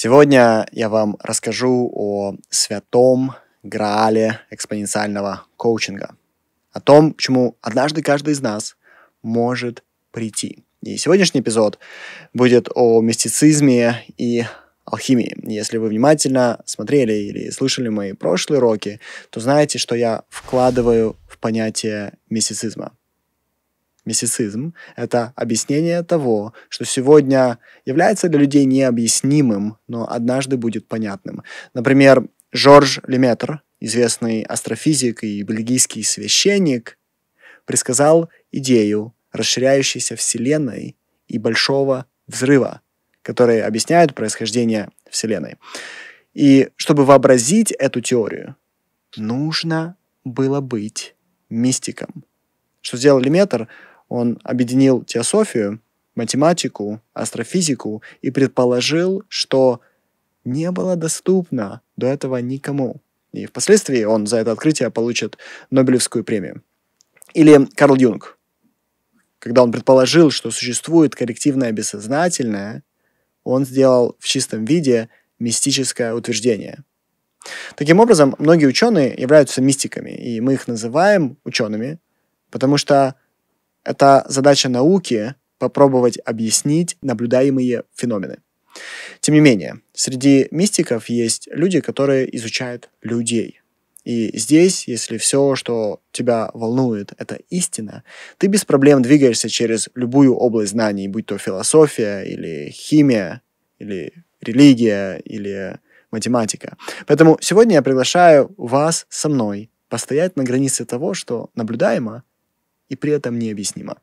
Сегодня я вам расскажу о святом граале экспоненциального коучинга, о том, к чему однажды каждый из нас может прийти. И сегодняшний эпизод будет о мистицизме и алхимии. Если вы внимательно смотрели или слышали мои прошлые уроки, то знаете, что я вкладываю в понятие мистицизма. Мистицизм — это объяснение того, что сегодня является для людей необъяснимым, но однажды будет понятным. Например, Жорж Леметр, известный астрофизик и бельгийский священник, предсказал идею расширяющейся Вселенной и большого взрыва, которые объясняют происхождение Вселенной. И чтобы вообразить эту теорию, нужно было быть мистиком. Что сделал Леметр? Он объединил теософию, математику, астрофизику и предположил, что не было доступно до этого никому. И впоследствии он за это открытие получит Нобелевскую премию. Или Карл Юнг, когда он предположил, что существует коллективное бессознательное, он сделал в чистом виде мистическое утверждение. Таким образом, многие ученые являются мистиками, и мы их называем учеными, потому что это задача науки попробовать объяснить наблюдаемые феномены. Тем не менее, среди мистиков есть люди, которые изучают людей. И здесь, если все, что тебя волнует, это истина, ты без проблем двигаешься через любую область знаний, будь то философия или химия, или религия, или математика. Поэтому сегодня я приглашаю вас со мной постоять на границе того, что наблюдаемо, и при этом необъяснимо.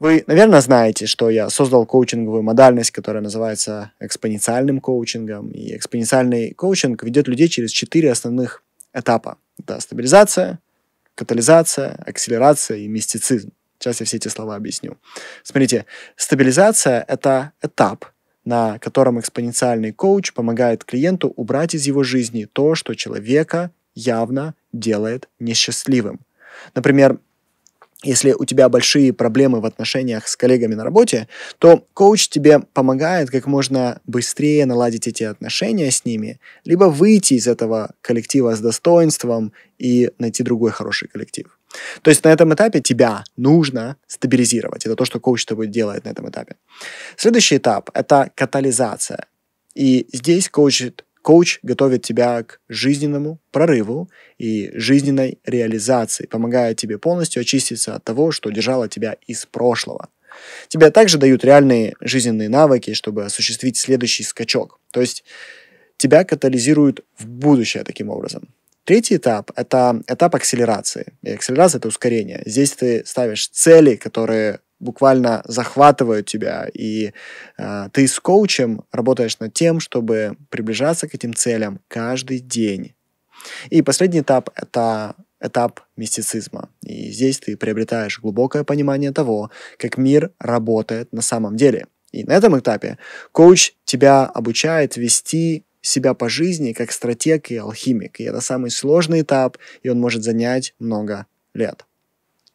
Вы, наверное, знаете, что я создал коучинговую модальность, которая называется экспоненциальным коучингом. И экспоненциальный коучинг ведет людей через четыре основных этапа. Это стабилизация, катализация, акселерация и мистицизм. Сейчас я все эти слова объясню. Смотрите, стабилизация — это этап, на котором экспоненциальный коуч помогает клиенту убрать из его жизни то, что человека явно делает несчастливым. Например, если у тебя большие проблемы в отношениях с коллегами на работе, то коуч тебе помогает как можно быстрее наладить эти отношения с ними, либо выйти из этого коллектива с достоинством и найти другой хороший коллектив. То есть на этом этапе тебя нужно стабилизировать. Это то, что коуч тобой делает на этом этапе. Следующий этап – это катализация. И здесь коуч Коуч готовит тебя к жизненному прорыву и жизненной реализации, помогая тебе полностью очиститься от того, что держало тебя из прошлого. Тебе также дают реальные жизненные навыки, чтобы осуществить следующий скачок. То есть тебя катализируют в будущее таким образом. Третий этап — это этап акселерации. И акселерация — это ускорение. Здесь ты ставишь цели, которые буквально захватывают тебя, и э, ты с коучем работаешь над тем, чтобы приближаться к этим целям каждый день. И последний этап — это этап мистицизма. И здесь ты приобретаешь глубокое понимание того, как мир работает на самом деле. И на этом этапе коуч тебя обучает вести себя по жизни как стратег и алхимик. И это самый сложный этап, и он может занять много лет.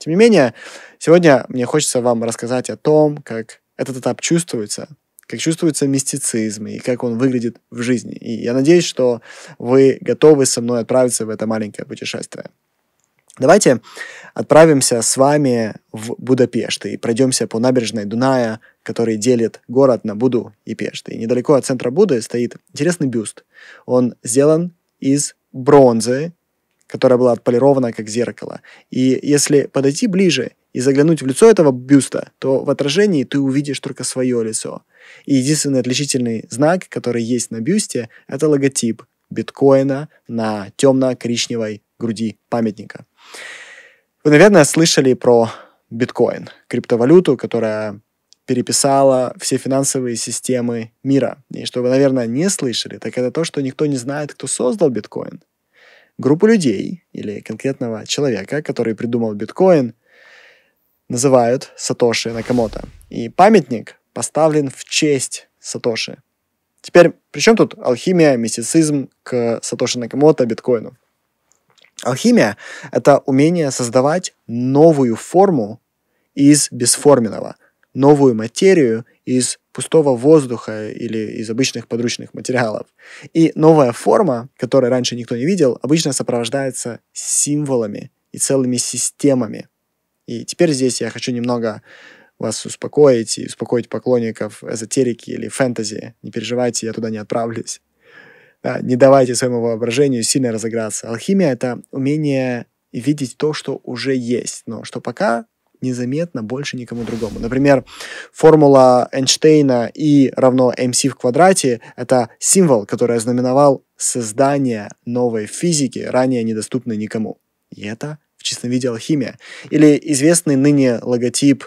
Тем не менее, сегодня мне хочется вам рассказать о том, как этот этап чувствуется, как чувствуется мистицизм и как он выглядит в жизни. И я надеюсь, что вы готовы со мной отправиться в это маленькое путешествие. Давайте отправимся с вами в Будапешт и пройдемся по набережной Дуная, который делит город на Буду и Пешт. И недалеко от центра Буды стоит интересный бюст. Он сделан из бронзы которая была отполирована как зеркало. И если подойти ближе и заглянуть в лицо этого бюста, то в отражении ты увидишь только свое лицо. И единственный отличительный знак, который есть на бюсте, это логотип биткоина на темно-коричневой груди памятника. Вы, наверное, слышали про биткоин, криптовалюту, которая переписала все финансовые системы мира. И что вы, наверное, не слышали, так это то, что никто не знает, кто создал биткоин группу людей или конкретного человека, который придумал биткоин, называют Сатоши Накамото. И памятник поставлен в честь Сатоши. Теперь, при чем тут алхимия, мистицизм к Сатоши Накамото, биткоину? Алхимия — это умение создавать новую форму из бесформенного. Новую материю из пустого воздуха или из обычных подручных материалов. И новая форма, которую раньше никто не видел, обычно сопровождается символами и целыми системами. И теперь здесь я хочу немного вас успокоить и успокоить поклонников эзотерики или фэнтези. Не переживайте, я туда не отправлюсь. Да, не давайте своему воображению сильно разыграться. Алхимия — это умение видеть то, что уже есть, но что пока незаметно больше никому другому. Например, формула Эйнштейна И равно mc в квадрате — это символ, который ознаменовал создание новой физики, ранее недоступной никому. И это в чистом виде алхимия. Или известный ныне логотип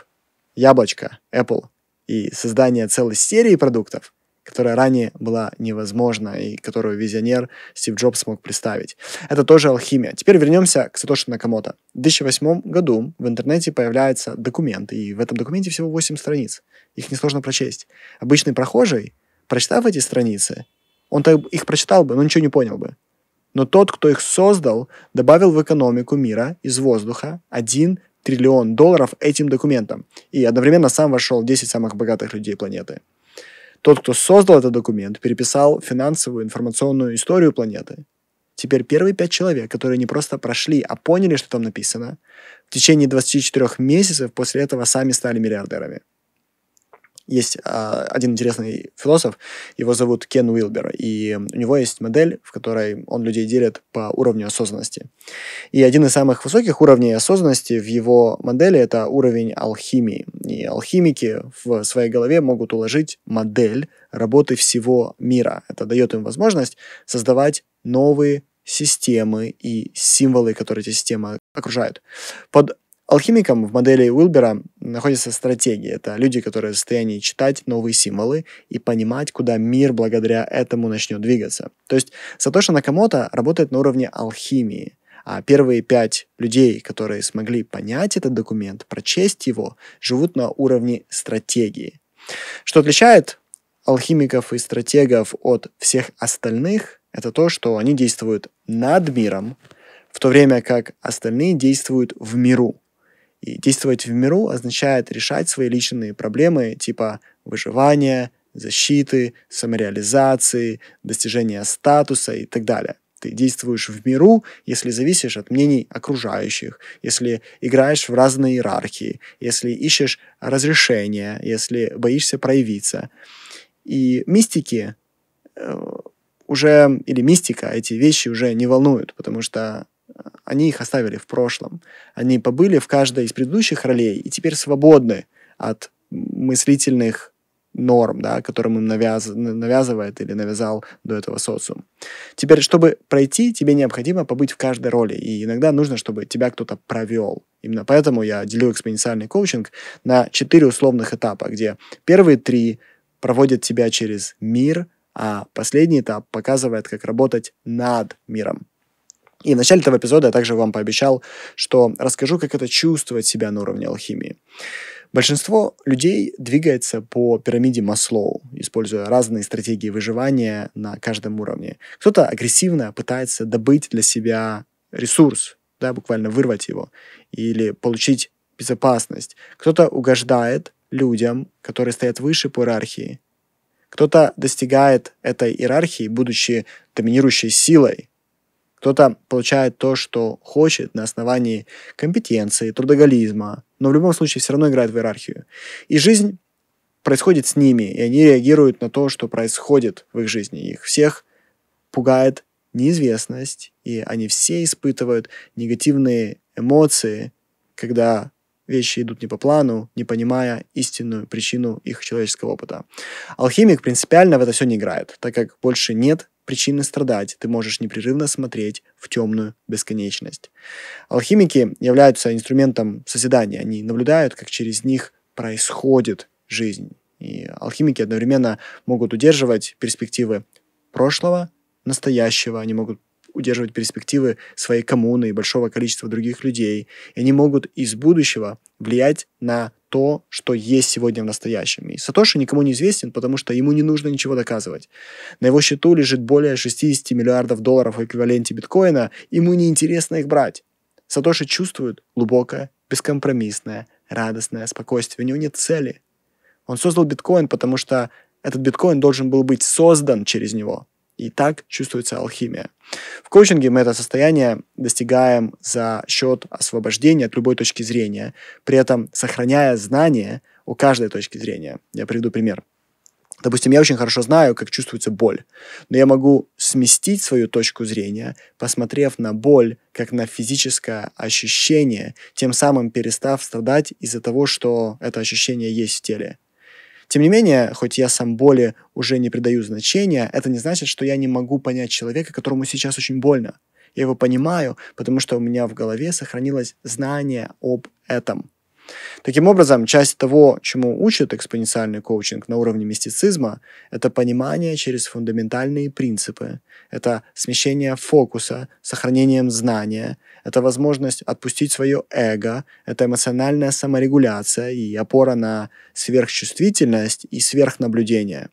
яблочко Apple и создание целой серии продуктов, которая ранее была невозможна и которую визионер Стив Джобс смог представить. Это тоже алхимия. Теперь вернемся к Сатоши Накамото. В 2008 году в интернете появляется документ, и в этом документе всего 8 страниц. Их несложно прочесть. Обычный прохожий, прочитав эти страницы, он их прочитал бы, но ничего не понял бы. Но тот, кто их создал, добавил в экономику мира из воздуха 1 триллион долларов этим документом. И одновременно сам вошел в 10 самых богатых людей планеты. Тот, кто создал этот документ, переписал финансовую информационную историю планеты. Теперь первые пять человек, которые не просто прошли, а поняли, что там написано, в течение 24 месяцев после этого сами стали миллиардерами есть а, один интересный философ, его зовут Кен Уилбер, и у него есть модель, в которой он людей делит по уровню осознанности. И один из самых высоких уровней осознанности в его модели это уровень алхимии. И алхимики в своей голове могут уложить модель работы всего мира. Это дает им возможность создавать новые системы и символы, которые эти системы окружают. Под Алхимикам в модели Уилбера находится стратегия. Это люди, которые в состоянии читать новые символы и понимать, куда мир благодаря этому начнет двигаться. То есть Сатоши Накамото работает на уровне алхимии. А первые пять людей, которые смогли понять этот документ, прочесть его, живут на уровне стратегии. Что отличает алхимиков и стратегов от всех остальных, это то, что они действуют над миром, в то время как остальные действуют в миру. И действовать в миру означает решать свои личные проблемы типа выживания, защиты, самореализации, достижения статуса и так далее. Ты действуешь в миру, если зависишь от мнений окружающих, если играешь в разные иерархии, если ищешь разрешения, если боишься проявиться. И мистики э, уже, или мистика, эти вещи уже не волнуют, потому что они их оставили в прошлом. Они побыли в каждой из предыдущих ролей и теперь свободны от мыслительных норм, да, которым им навяз... навязывает или навязал до этого социум. Теперь, чтобы пройти, тебе необходимо побыть в каждой роли, и иногда нужно, чтобы тебя кто-то провел. Именно поэтому я делю экспоненциальный коучинг на четыре условных этапа, где первые три проводят тебя через мир, а последний этап показывает, как работать над миром. И в начале этого эпизода я также вам пообещал, что расскажу, как это чувствовать себя на уровне алхимии. Большинство людей двигается по пирамиде Маслоу, используя разные стратегии выживания на каждом уровне. Кто-то агрессивно пытается добыть для себя ресурс, да, буквально вырвать его, или получить безопасность. Кто-то угождает людям, которые стоят выше по иерархии. Кто-то достигает этой иерархии, будучи доминирующей силой, кто-то получает то, что хочет на основании компетенции, трудоголизма, но в любом случае все равно играет в иерархию. И жизнь происходит с ними, и они реагируют на то, что происходит в их жизни. Их всех пугает неизвестность, и они все испытывают негативные эмоции, когда вещи идут не по плану, не понимая истинную причину их человеческого опыта. Алхимик принципиально в это все не играет, так как больше нет причины страдать, ты можешь непрерывно смотреть в темную бесконечность. Алхимики являются инструментом созидания, они наблюдают, как через них происходит жизнь. И алхимики одновременно могут удерживать перспективы прошлого, настоящего, они могут удерживать перспективы своей коммуны и большого количества других людей. И они могут из будущего влиять на то, что есть сегодня в настоящем. И Сатоши никому не известен, потому что ему не нужно ничего доказывать. На его счету лежит более 60 миллиардов долларов в эквиваленте биткоина, ему не интересно их брать. Сатоши чувствует глубокое, бескомпромиссное, радостное спокойствие. У него нет цели. Он создал биткоин, потому что этот биткоин должен был быть создан через него. И так чувствуется алхимия. В коучинге мы это состояние достигаем за счет освобождения от любой точки зрения, при этом сохраняя знания у каждой точки зрения. Я приведу пример. Допустим, я очень хорошо знаю, как чувствуется боль, но я могу сместить свою точку зрения, посмотрев на боль как на физическое ощущение, тем самым перестав страдать из-за того, что это ощущение есть в теле. Тем не менее, хоть я сам боли уже не придаю значения, это не значит, что я не могу понять человека, которому сейчас очень больно. Я его понимаю, потому что у меня в голове сохранилось знание об этом. Таким образом, часть того, чему учит экспоненциальный коучинг на уровне мистицизма, это понимание через фундаментальные принципы, это смещение фокуса, сохранением знания, это возможность отпустить свое эго, это эмоциональная саморегуляция и опора на сверхчувствительность и сверхнаблюдение.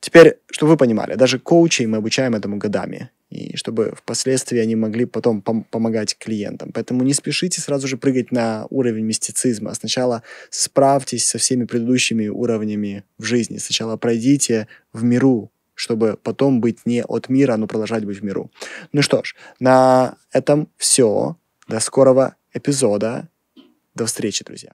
Теперь, чтобы вы понимали, даже коучей мы обучаем этому годами и чтобы впоследствии они могли потом пом- помогать клиентам. Поэтому не спешите сразу же прыгать на уровень мистицизма. Сначала справьтесь со всеми предыдущими уровнями в жизни. Сначала пройдите в миру, чтобы потом быть не от мира, но продолжать быть в миру. Ну что ж, на этом все. До скорого эпизода. До встречи, друзья.